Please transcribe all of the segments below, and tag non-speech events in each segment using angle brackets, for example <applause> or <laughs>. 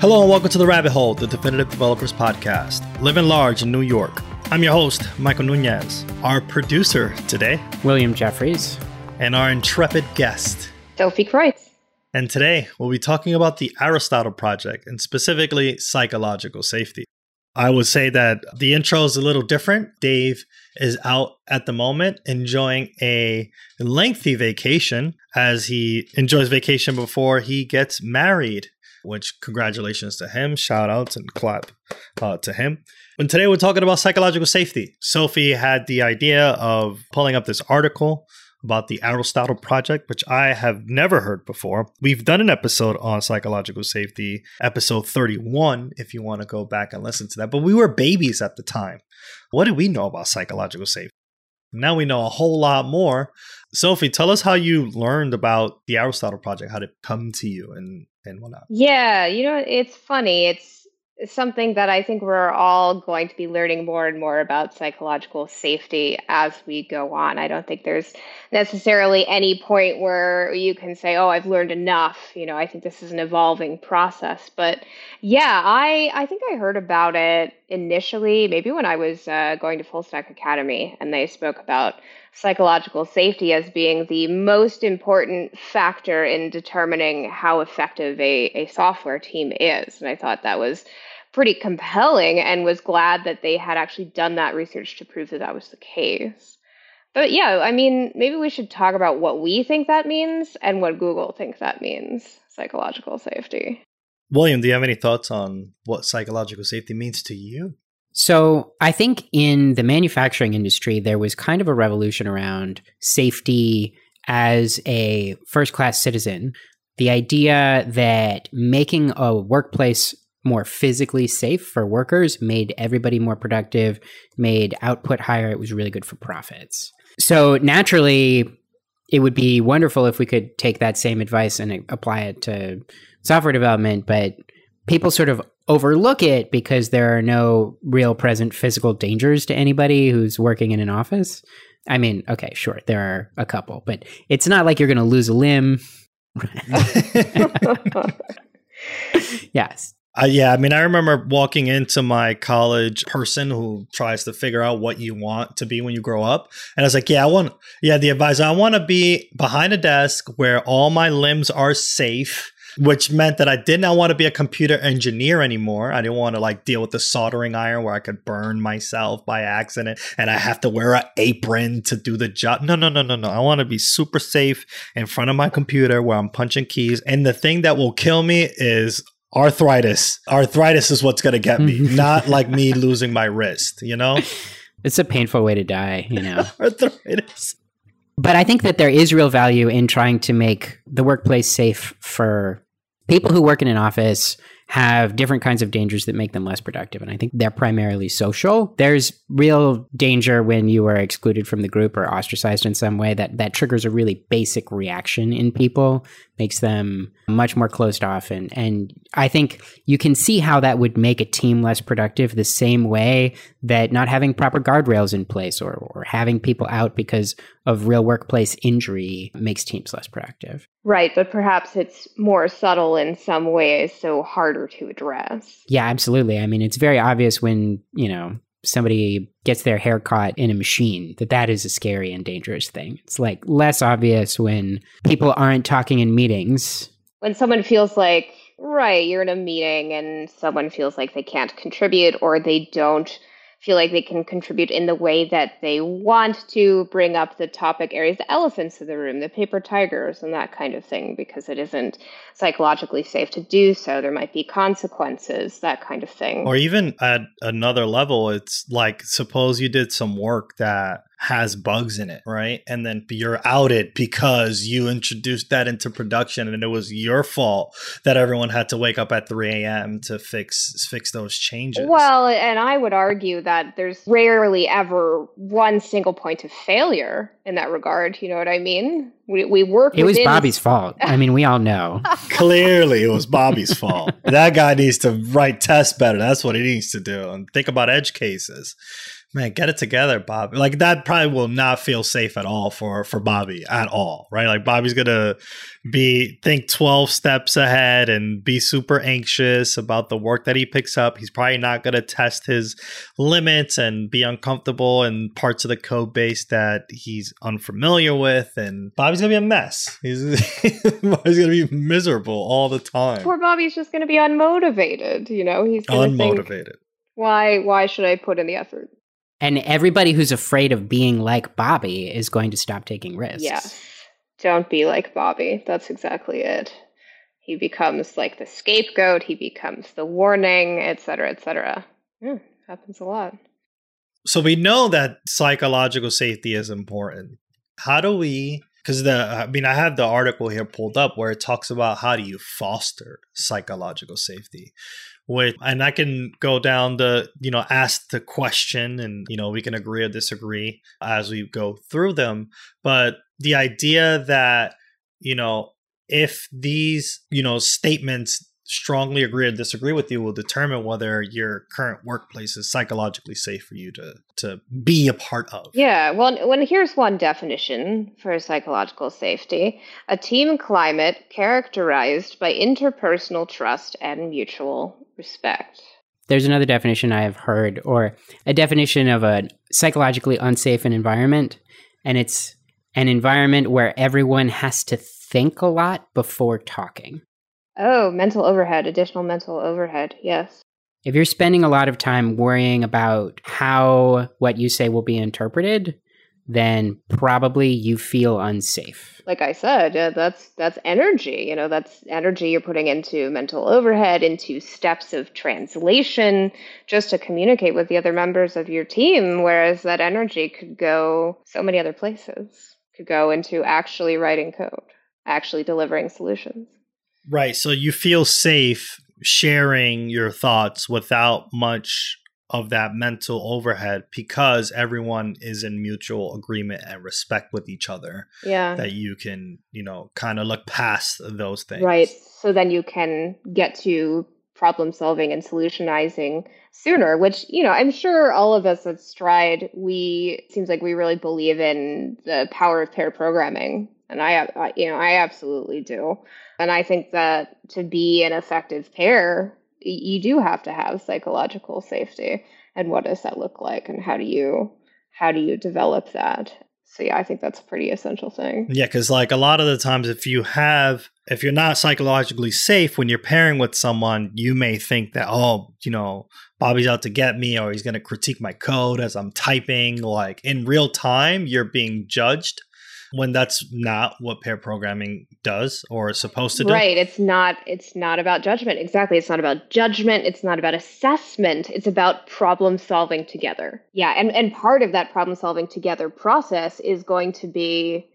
Hello and welcome to the Rabbit Hole, the Definitive Developers Podcast, living large in New York. I'm your host, Michael Nunez. Our producer today, William Jeffries, and our intrepid guest, Sophie Kreutz. And today we'll be talking about the Aristotle Project and specifically psychological safety. I would say that the intro is a little different. Dave is out at the moment enjoying a lengthy vacation as he enjoys vacation before he gets married which congratulations to him. Shout outs and clap uh, to him. And today we're talking about psychological safety. Sophie had the idea of pulling up this article about the Aristotle Project, which I have never heard before. We've done an episode on psychological safety, episode 31, if you want to go back and listen to that. But we were babies at the time. What did we know about psychological safety? Now we know a whole lot more. Sophie, tell us how you learned about the Aristotle Project, how did it come to you and, and whatnot. Yeah, you know, it's funny. It's something that I think we're all going to be learning more and more about psychological safety as we go on. I don't think there's necessarily any point where you can say, "Oh, I've learned enough." You know, I think this is an evolving process. But yeah, I I think I heard about it initially, maybe when I was uh, going to Full Stack Academy, and they spoke about psychological safety as being the most important factor in determining how effective a, a software team is. And I thought that was pretty compelling and was glad that they had actually done that research to prove that that was the case. But yeah, I mean, maybe we should talk about what we think that means and what Google thinks that means psychological safety. William, do you have any thoughts on what psychological safety means to you? So, I think in the manufacturing industry, there was kind of a revolution around safety as a first class citizen. The idea that making a workplace more physically safe for workers, made everybody more productive, made output higher. It was really good for profits. So naturally, it would be wonderful if we could take that same advice and apply it to software development, but people sort of overlook it because there are no real present physical dangers to anybody who's working in an office. I mean, okay, sure, there are a couple, but it's not like you're going to lose a limb. <laughs> yes, uh, yeah, I mean, I remember walking into my college person who tries to figure out what you want to be when you grow up. And I was like, yeah, I want, yeah, the advisor, I want to be behind a desk where all my limbs are safe, which meant that I did not want to be a computer engineer anymore. I didn't want to like deal with the soldering iron where I could burn myself by accident and I have to wear an apron to do the job. No, no, no, no, no. I want to be super safe in front of my computer where I'm punching keys. And the thing that will kill me is arthritis. Arthritis is what's going to get me, <laughs> not like me losing my wrist, you know? It's a painful way to die, you know. <laughs> arthritis. But I think that there is real value in trying to make the workplace safe for people who work in an office have different kinds of dangers that make them less productive. And I think they're primarily social. There's real danger when you are excluded from the group or ostracized in some way that, that triggers a really basic reaction in people, makes them much more closed off. And, and I think you can see how that would make a team less productive the same way that not having proper guardrails in place or, or having people out because of real workplace injury makes teams less productive. Right, but perhaps it's more subtle in some ways, so harder to address. Yeah, absolutely. I mean, it's very obvious when, you know, somebody gets their hair caught in a machine that that is a scary and dangerous thing. It's like less obvious when people aren't talking in meetings. When someone feels like, right, you're in a meeting and someone feels like they can't contribute or they don't feel like they can contribute in the way that they want to bring up the topic areas, the elephants in the room, the paper tigers, and that kind of thing, because it isn't psychologically safe to do so. There might be consequences, that kind of thing. Or even at another level, it's like suppose you did some work that has bugs in it, right? And then you're outed because you introduced that into production and it was your fault that everyone had to wake up at 3 a.m. to fix fix those changes. Well, and I would argue that there's rarely ever one single point of failure in that regard. You know what I mean? We, we work. It was Bobby's fault. I mean, we all know. <laughs> Clearly, it was Bobby's fault. That guy needs to write tests better. That's what he needs to do. And think about edge cases man, get it together, Bob. Like that probably will not feel safe at all for for Bobby at all, right? Like Bobby's gonna be think twelve steps ahead and be super anxious about the work that he picks up. He's probably not gonna test his limits and be uncomfortable in parts of the code base that he's unfamiliar with, and Bobby's gonna be a mess. He's <laughs> Bobby's gonna be miserable all the time. Poor Bobby's just gonna be unmotivated. You know, he's unmotivated. Think, why? Why should I put in the effort? And everybody who's afraid of being like Bobby is going to stop taking risks. Yeah. Don't be like Bobby. That's exactly it. He becomes like the scapegoat, he becomes the warning, etc., etc. Yeah, happens a lot. So we know that psychological safety is important. How do we because the I mean I have the article here pulled up where it talks about how do you foster psychological safety which and I can go down the you know ask the question and you know we can agree or disagree as we go through them. But the idea that you know if these you know statements strongly agree or disagree with you will determine whether your current workplace is psychologically safe for you to to be a part of. Yeah, well, when here's one definition for psychological safety: a team climate characterized by interpersonal trust and mutual respect. There's another definition I have heard, or a definition of a psychologically unsafe environment, and it's an environment where everyone has to think a lot before talking. Oh, mental overhead, additional mental overhead. Yes. If you're spending a lot of time worrying about how what you say will be interpreted, then probably you feel unsafe. Like I said, uh, that's that's energy. You know, that's energy you're putting into mental overhead, into steps of translation, just to communicate with the other members of your team. Whereas that energy could go so many other places. Could go into actually writing code, actually delivering solutions. Right. So you feel safe sharing your thoughts without much of that mental overhead because everyone is in mutual agreement and respect with each other. Yeah. That you can, you know, kind of look past those things. Right. So then you can get to problem solving and solutionizing sooner, which, you know, I'm sure all of us at Stride, we seems like we really believe in the power of pair programming. And I, I you know, I absolutely do. And I think that to be an effective pair, you do have to have psychological safety. And what does that look like? And how do you how do you develop that? So yeah, I think that's a pretty essential thing. Yeah, because like a lot of the times, if you have if you're not psychologically safe when you're pairing with someone, you may think that oh, you know, Bobby's out to get me, or he's going to critique my code as I'm typing. Like in real time, you're being judged when that's not what pair programming does or is supposed to do. Right. It's not it's not about judgment. Exactly. It's not about judgment. It's not about assessment. It's about problem solving together. Yeah. And and part of that problem solving together process is going to be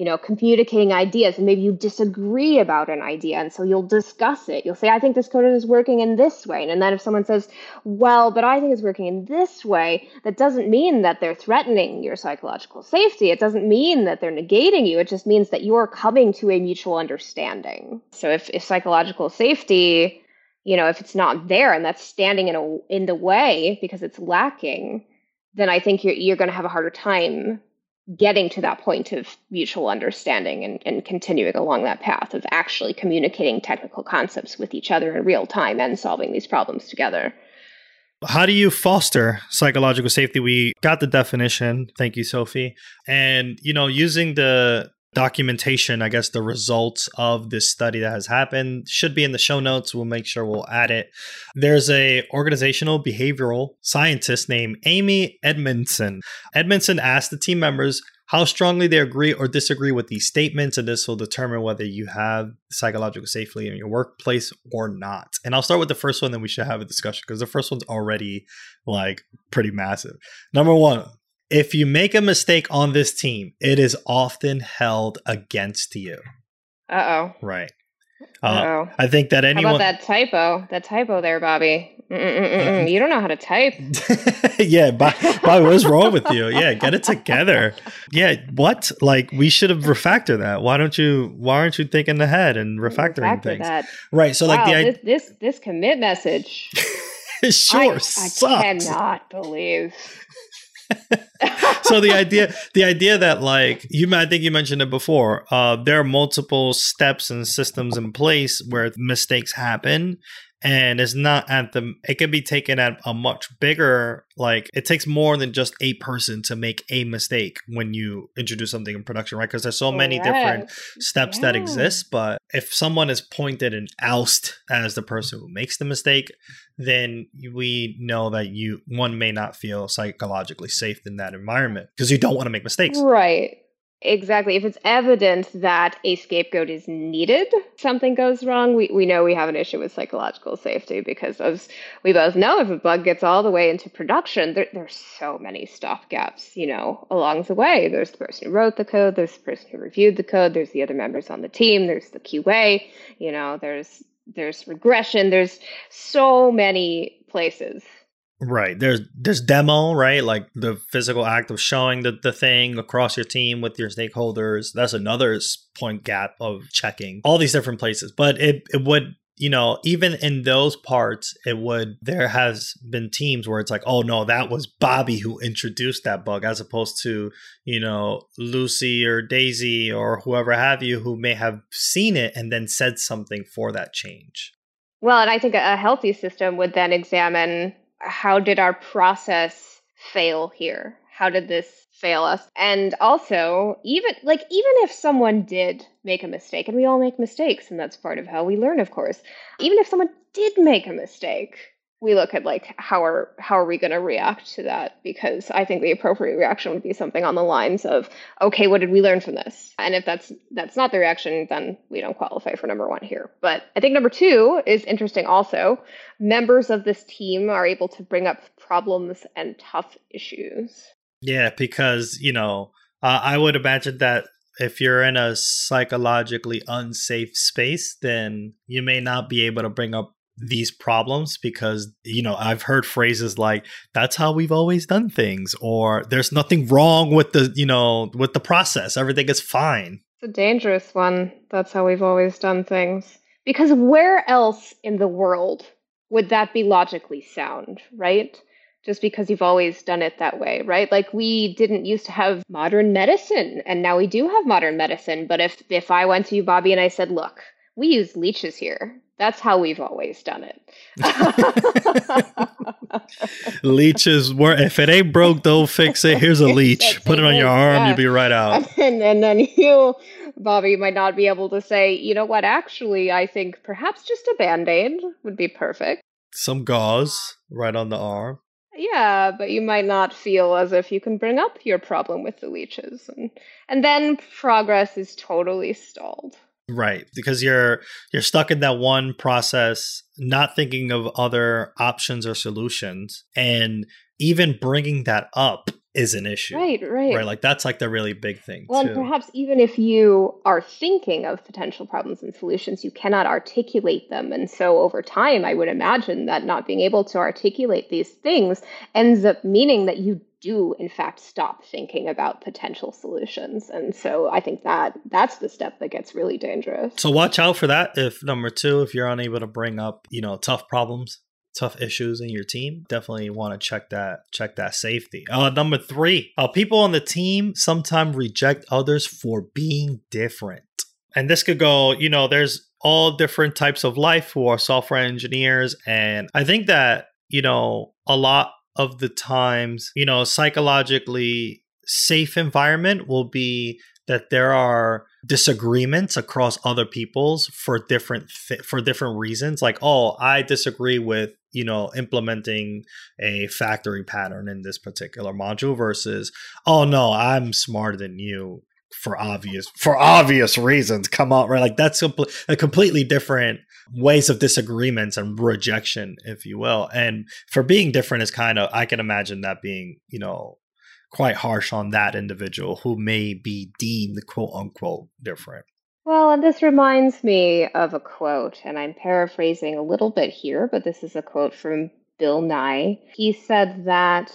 you know, communicating ideas and maybe you disagree about an idea. And so you'll discuss it. You'll say, I think this code is working in this way. And then if someone says, well, but I think it's working in this way, that doesn't mean that they're threatening your psychological safety. It doesn't mean that they're negating you. It just means that you're coming to a mutual understanding. So if, if psychological safety, you know, if it's not there and that's standing in a in the way because it's lacking, then I think you're you're going to have a harder time getting to that point of mutual understanding and, and continuing along that path of actually communicating technical concepts with each other in real time and solving these problems together. How do you foster psychological safety? We got the definition. Thank you, Sophie. And, you know, using the documentation, I guess the results of this study that has happened should be in the show notes. We'll make sure we'll add it. There's a organizational behavioral scientist named Amy Edmondson. Edmondson asked the team members how strongly they agree or disagree with these statements, and this will determine whether you have psychological safety in your workplace or not. And I'll start with the first one, then we should have a discussion because the first one's already like pretty massive. Number one, if you make a mistake on this team, it is often held against you. Uh oh. Right. Uh, I think that anyone. How about that typo? That typo there, Bobby. Mm-mm-mm-mm. You don't know how to type. <laughs> yeah, <laughs> Bobby, Bobby, what's wrong with you? Yeah, get it together. Yeah, what? Like we should have refactored that. Why don't you? Why aren't you thinking ahead and refactoring Refactor things? That. Right. So, wow, like the this, this this commit message. <laughs> sure. I, I cannot believe so the idea the idea that like you i think you mentioned it before uh, there are multiple steps and systems in place where mistakes happen and it's not at the it can be taken at a much bigger like it takes more than just a person to make a mistake when you introduce something in production right? Because there's so many different steps yeah. that exist but if someone is pointed and oust as the person who makes the mistake then we know that you one may not feel psychologically safe in that environment because you don't want to make mistakes. Right Exactly. If it's evident that a scapegoat is needed, something goes wrong, we, we know we have an issue with psychological safety because, as we both know, if a bug gets all the way into production, there, there's so many stop gaps, you know, along the way. There's the person who wrote the code, there's the person who reviewed the code, there's the other members on the team, there's the QA, you know, there's there's regression, there's so many places Right. There's there's demo, right? Like the physical act of showing the, the thing across your team with your stakeholders. That's another point gap of checking all these different places. But it, it would, you know, even in those parts, it would there has been teams where it's like, oh no, that was Bobby who introduced that bug, as opposed to, you know, Lucy or Daisy or whoever have you who may have seen it and then said something for that change. Well, and I think a healthy system would then examine how did our process fail here? How did this fail us? And also, even like even if someone did make a mistake, and we all make mistakes, and that's part of how we learn, of course. Even if someone did make a mistake, we look at like how are how are we going to react to that? Because i think the appropriate reaction would be something on the lines of okay what did we learn from this? And if that's that's not the reaction then we don't qualify for number one here. But i think number two is interesting also. Members of this team are able to bring up problems and tough issues. Yeah because you know uh, i would imagine that if you're in a psychologically unsafe space, then you may not be able to bring up these problems because you know I've heard phrases like that's how we've always done things or there's nothing wrong with the you know with the process everything is fine. It's a dangerous one. That's how we've always done things. Because where else in the world would that be logically sound, right? Just because you've always done it that way, right? Like we didn't used to have modern medicine and now we do have modern medicine, but if if I went to you Bobby and I said, "Look, we use leeches here. That's how we've always done it. <laughs> Leeches were if it ain't broke, don't fix it. Here's a <laughs> leech. Put it on your arm, yeah. you'll be right out. <laughs> And, and then you, Bobby, might not be able to say, you know what, actually, I think perhaps just a band-aid would be perfect. Some gauze right on the arm. Yeah, but you might not feel as if you can bring up your problem with the leeches. And and then progress is totally stalled. Right, because you're you're stuck in that one process, not thinking of other options or solutions, and even bringing that up is an issue. Right, right. Right, like that's like the really big thing. Well, too. and perhaps even if you are thinking of potential problems and solutions, you cannot articulate them. And so over time, I would imagine that not being able to articulate these things ends up meaning that you do in fact stop thinking about potential solutions. And so i think that that's the step that gets really dangerous. So watch out for that. If number two if you're unable to bring up you know tough problems tough issues in your team definitely want to check that check that safety. Uh number three uh, people on the team sometimes reject others for being different. And this could go you know there's all different types of life who are software engineers. And i think that you know a lot of the times, you know, psychologically safe environment will be that there are disagreements across other people's for different th- for different reasons. Like oh i disagree with you know implementing a factory pattern in this particular module versus oh no i'm smarter than you for obvious for obvious reasons come out right? Like that's a, a completely different ways of disagreements and rejection if you will. And for being different is kind of i can imagine that being you know quite harsh on that individual who may be deemed quote unquote different. Well and this reminds me of a quote and i'm paraphrasing a little bit here but this is a quote from bill nye. He said that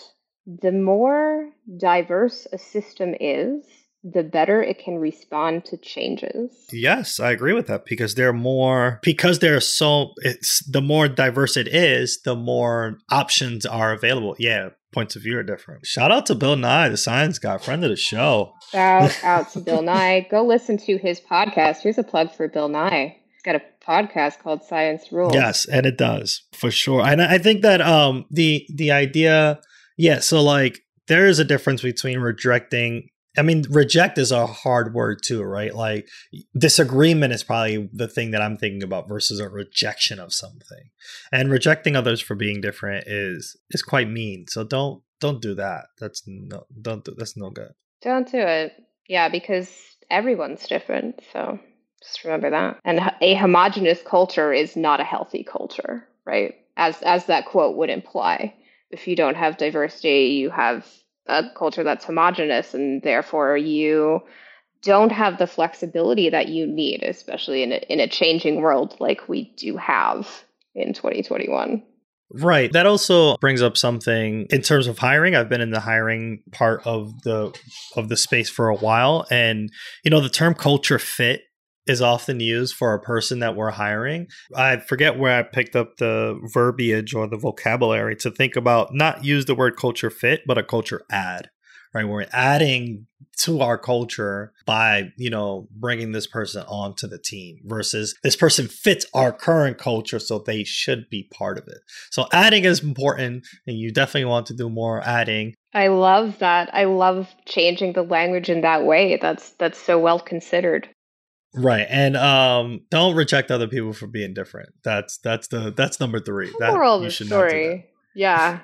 the more diverse a system is the better it can respond to changes. Yes, I agree with that because they're more because they're so it's the more diverse it is, the more options are available. Yeah, points of view are different. Shout out to Bill Nye, the science guy, friend of the show. Shout <laughs> out to Bill Nye. Go listen to his podcast. Here's a plug for Bill Nye. He's got a podcast called Science Rules. Yes, and it does for sure. And I think that um the the idea, yeah. So like there is a difference between rejecting. I mean, reject is a hard word too, right? Like disagreement is probably the thing that I'm thinking about versus a rejection of something. And rejecting others for being different is is quite mean. So don't don't do that. That's no don't do that's no good. Don't do it. Yeah, because everyone's different. So just remember that. And a homogenous culture is not a healthy culture, right? As as that quote would imply. If you don't have diversity, you have a culture that's homogenous and therefore you don't have the flexibility that you need, especially in a, in a changing world like we do have in 2021. Right. That also brings up something in terms of hiring. I've been in the hiring part of the of the space for a while and you know the term culture fit is often used for a person that we're hiring. I forget where I picked up the verbiage or the vocabulary to think about not use the word culture fit, but a culture add. Right, we're adding to our culture by you know bringing this person onto the team versus this person fits our current culture so they should be part of it. So adding is important and you definitely want to do more adding. I love that. I love changing the language in that way. That's that's so well considered Right. And um don't reject other people for being different. That's that's the that's number 3. That Moral of the story. Yeah.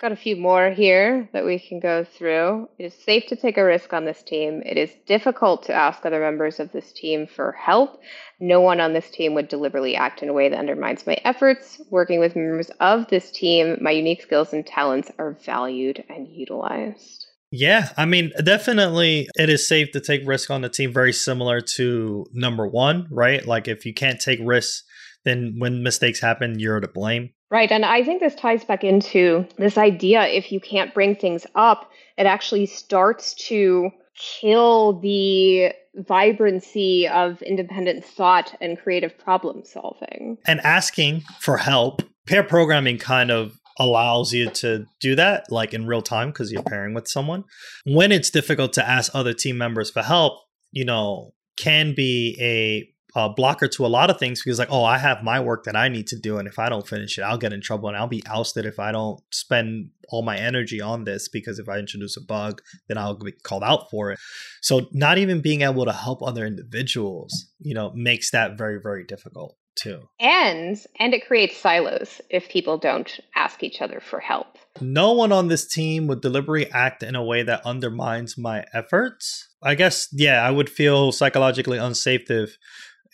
Got a few more here that we can go through. It is safe to take a risk on this team. It is difficult to ask other members of this team for help. No one on this team would deliberately act in a way that undermines my efforts. Working with members of this team, my unique skills and talents are valued and utilized. Yeah, I mean, definitely it is safe to take risk on the team, very similar to number one, right? Like if you can't take risks, then when mistakes happen, you're to blame. Right. And I think this ties back into this idea if you can't bring things up, it actually starts to kill the vibrancy of independent thought and creative problem solving. And asking for help, pair programming kind of allows you to do that like in real time because you're pairing with someone. When it's difficult to ask other team members for help, you know, can be a, blocker to a lot of things because like, oh, I have my work that I need to do and if I don't finish it, I'll get in trouble and I'll be ousted if I don't spend all my energy on this because if I introduce a bug, then I'll be called out for it. So not even being able to help other individuals, you know, makes that very very difficult too. And and it creates silos if people don't ask each other for help. No one on this team would deliberately act in a way that undermines my efforts. I guess yeah, I would feel psychologically unsafe if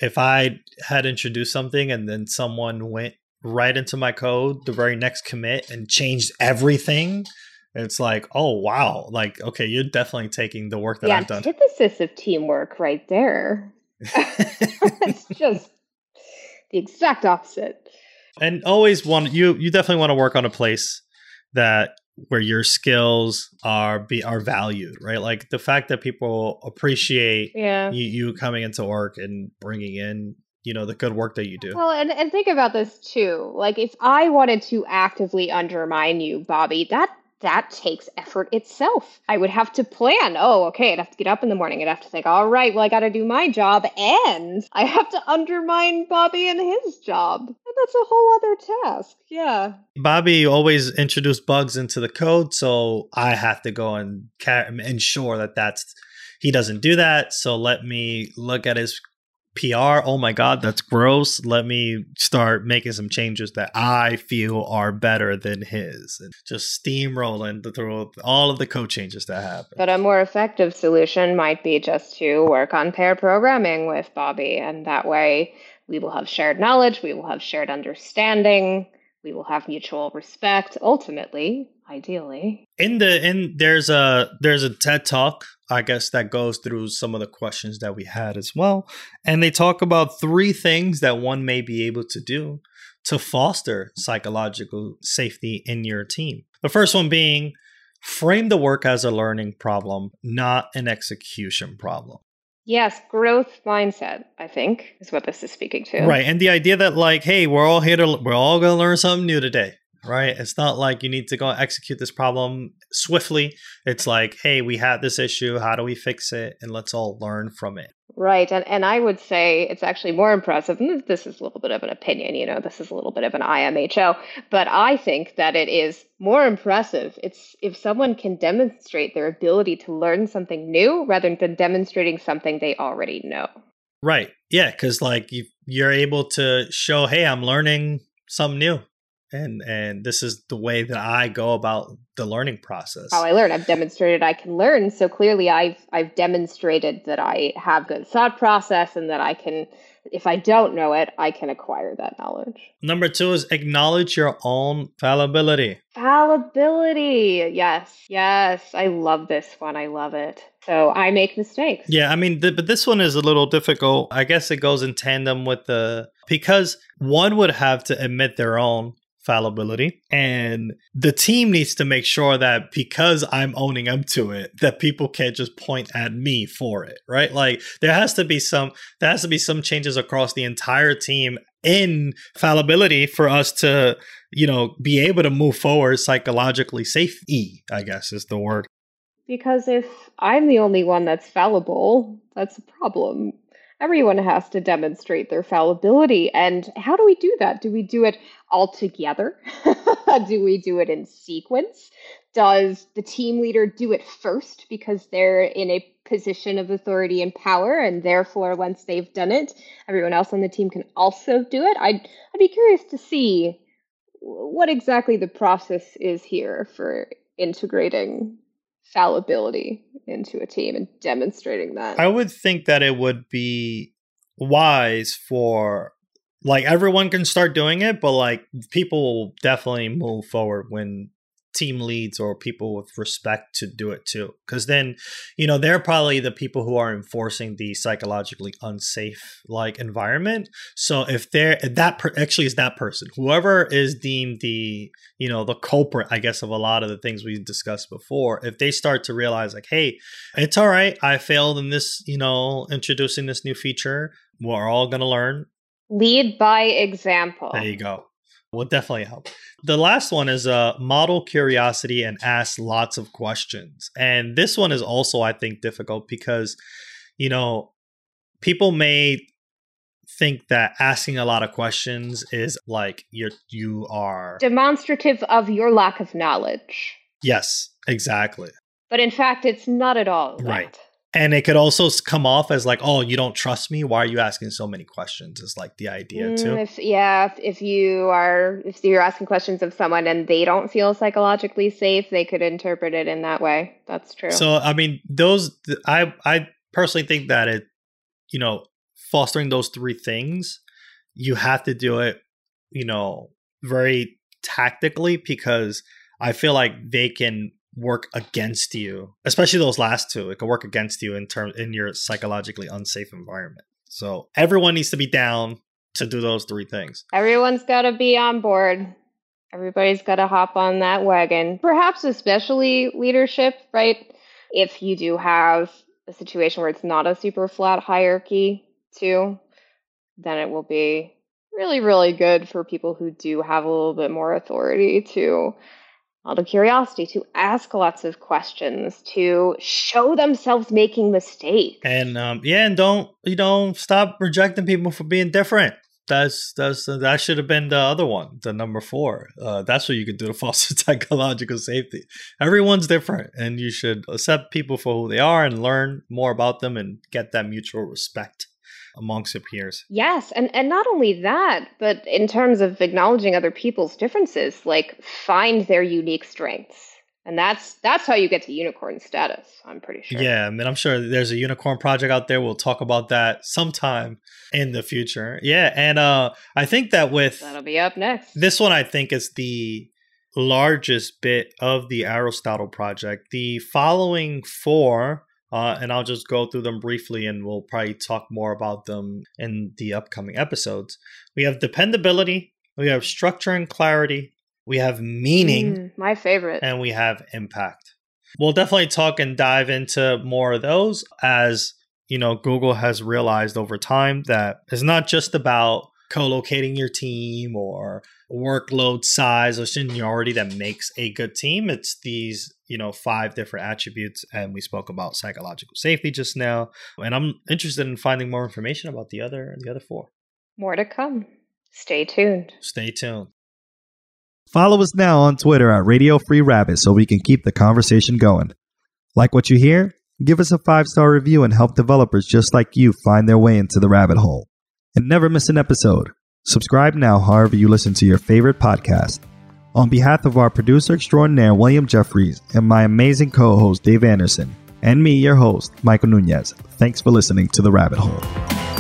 if I had introduced something and then someone went right into my code the very next commit and changed everything. It's like, oh wow, like okay, you're definitely taking the work that yeah, I've done. Antithesis of teamwork right there. <laughs> it's just the exact opposite. And always want you you definitely want to work on a place that where your skills are be are valued, right? Like the fact that people appreciate yeah. you, you coming into work and bringing in you know the good work that you do. Well, and, and think about this too. Like if I wanted to actively undermine you, Bobby, that that takes effort itself. I would have to plan. Oh, okay, I'd have to get up in the morning. I'd have to think, all right, well, I got to do my job. And I have to undermine Bobby and his job. And that's a whole other task. Yeah. Bobby always introduced bugs into the code. So I have to go and ensure that that's, he doesn't do that. So let me look at his PR, oh my God, that's gross. Let me start making some changes that I feel are better than his. And just steamrolling through all of the code changes that happen. But a more effective solution might be just to work on pair programming with Bobby. And that way we will have shared knowledge, we will have shared understanding, we will have mutual respect ultimately ideally. In the in there's a there's a ted talk i guess that goes through some of the questions that we had as well. And they talk about three things that one may be able to do to foster psychological safety in your team. The first one being frame the work as a learning problem, not an execution problem. Yes, growth mindset, I think, is what this is speaking to. Right. And the idea that, like, hey, we're all here to, we're all going to learn something new today right? It's not like you need to go execute this problem swiftly. It's like, hey, we had this issue. How do we fix it? And let's all learn from it. Right. And, and I would say it's actually more impressive. And this is a little bit of an opinion, you know, this is a little bit of an IMHO, but I think that it is more impressive. It's if someone can demonstrate their ability to learn something new rather than demonstrating something they already know. Right. Yeah. Cause like you, you're able to show, hey, I'm learning something new and and this is the way that I go about the learning process. How I learn, I've demonstrated I can learn. So clearly, I've I've demonstrated that I have good thought process and that I can. If I don't know it, I can acquire that knowledge. Number two is acknowledge your own fallibility. Fallibility. Yes. Yes. I love this one. I love it. So I make mistakes. Yeah. I mean, but this one is a little difficult. I guess it goes in tandem with the, because one would have to admit their own fallibility. And the team needs to make sure that because i'm owning up to it that people can't just point at me for it right? Like there has to be some there has to be some changes across the entire team in fallibility for us to you know be able to move forward psychologically. Safe e i guess is the word. Because if i'm the only one that's fallible that's a problem everyone has to demonstrate their fallibility. And how do we do that? Do we do it all together? <laughs> do we do it in sequence? Does the team leader do it first because they're in a position of authority and power, and therefore, once they've done it, everyone else on the team can also do it? I'd, I'd be curious to see what exactly the process is here for integrating fallibility into a team and demonstrating that. I would think that it would be wise for like everyone can start doing it, but like people will definitely move forward when team leads or people with respect to do it too. Because then you know they're probably the people who are enforcing the psychologically unsafe like environment. So if they're that per- actually is that person. Whoever is deemed the you know the culprit i guess of a lot of the things we discussed before if they start to realize like hey it's all right i failed in this you know introducing this new feature. We're all going to learn. Lead by example. There you go will definitely help. The last one is uh, model curiosity and ask lots of questions. And this one is also, I think, difficult because, you know, people may think that asking a lot of questions is like you're you are demonstrative of your lack of knowledge. Yes, exactly. But in fact, it's not at all right. That. And it could also come off as like oh you don't trust me? Why are you asking so many questions? is like the idea too. mm, if, yeah if, if you are if you're asking questions of someone and they don't feel psychologically safe they could interpret it in that way. That's true. So i mean those i i personally think that it you know fostering those three things you have to do it you know very tactically because i feel like they can work against you, especially those last two. It could work against you in terms in your psychologically unsafe environment. So everyone needs to be down to do those three things. Everyone's got to be on board. Everybody's got to hop on that wagon. Perhaps especially leadership, right? If you do have a situation where it's not a super flat hierarchy, too, then it will be really, really good for people who do have a little bit more authority to out of curiosity, to ask lots of questions, to show themselves making mistakes. And um, yeah, and don't you know stop rejecting people for being different. That's that's uh, that should have been the other one, the number four. Uh, that's what you can do to <laughs> foster psychological safety. Everyone's different, and you should accept people for who they are and learn more about them and get that mutual respect amongst your peers. Yes, and and not only that, but in terms of acknowledging other people's differences, like find their unique strengths. And that's that's how you get to unicorn status. I'm pretty sure. Yeah, I mean, I'm sure there's a unicorn project out there. We'll talk about that sometime in the future. Yeah, and uh, I think that with that'll be up next. This one, I think, is the largest bit of the Aristotle project. The following four uh, and I'll just go through them briefly and we'll probably talk more about them in the upcoming episodes. We have dependability, we have structure and clarity, we have meaning, Mm, my favorite. and we have impact. We'll definitely talk and dive into more of those as you know Google has realized over time that it's not just about co-locating your team or workload size or seniority that makes a good team. It's these, you know, five different attributes and we spoke about psychological safety just now. And I'm interested in finding more information about the other the other four. More to come. Stay tuned. Stay tuned. Follow us now on Twitter at Radio Free Rabbit so we can keep the conversation going. Like what you hear? Give us a five star review and help developers just like you find their way into the rabbit hole. And never miss an episode. Subscribe now, however, you listen to your favorite podcast. On behalf of our producer extraordinaire, William Jeffries, and my amazing co host, Dave Anderson, and me, your host, Michael Nunez, thanks for listening to The Rabbit Hole.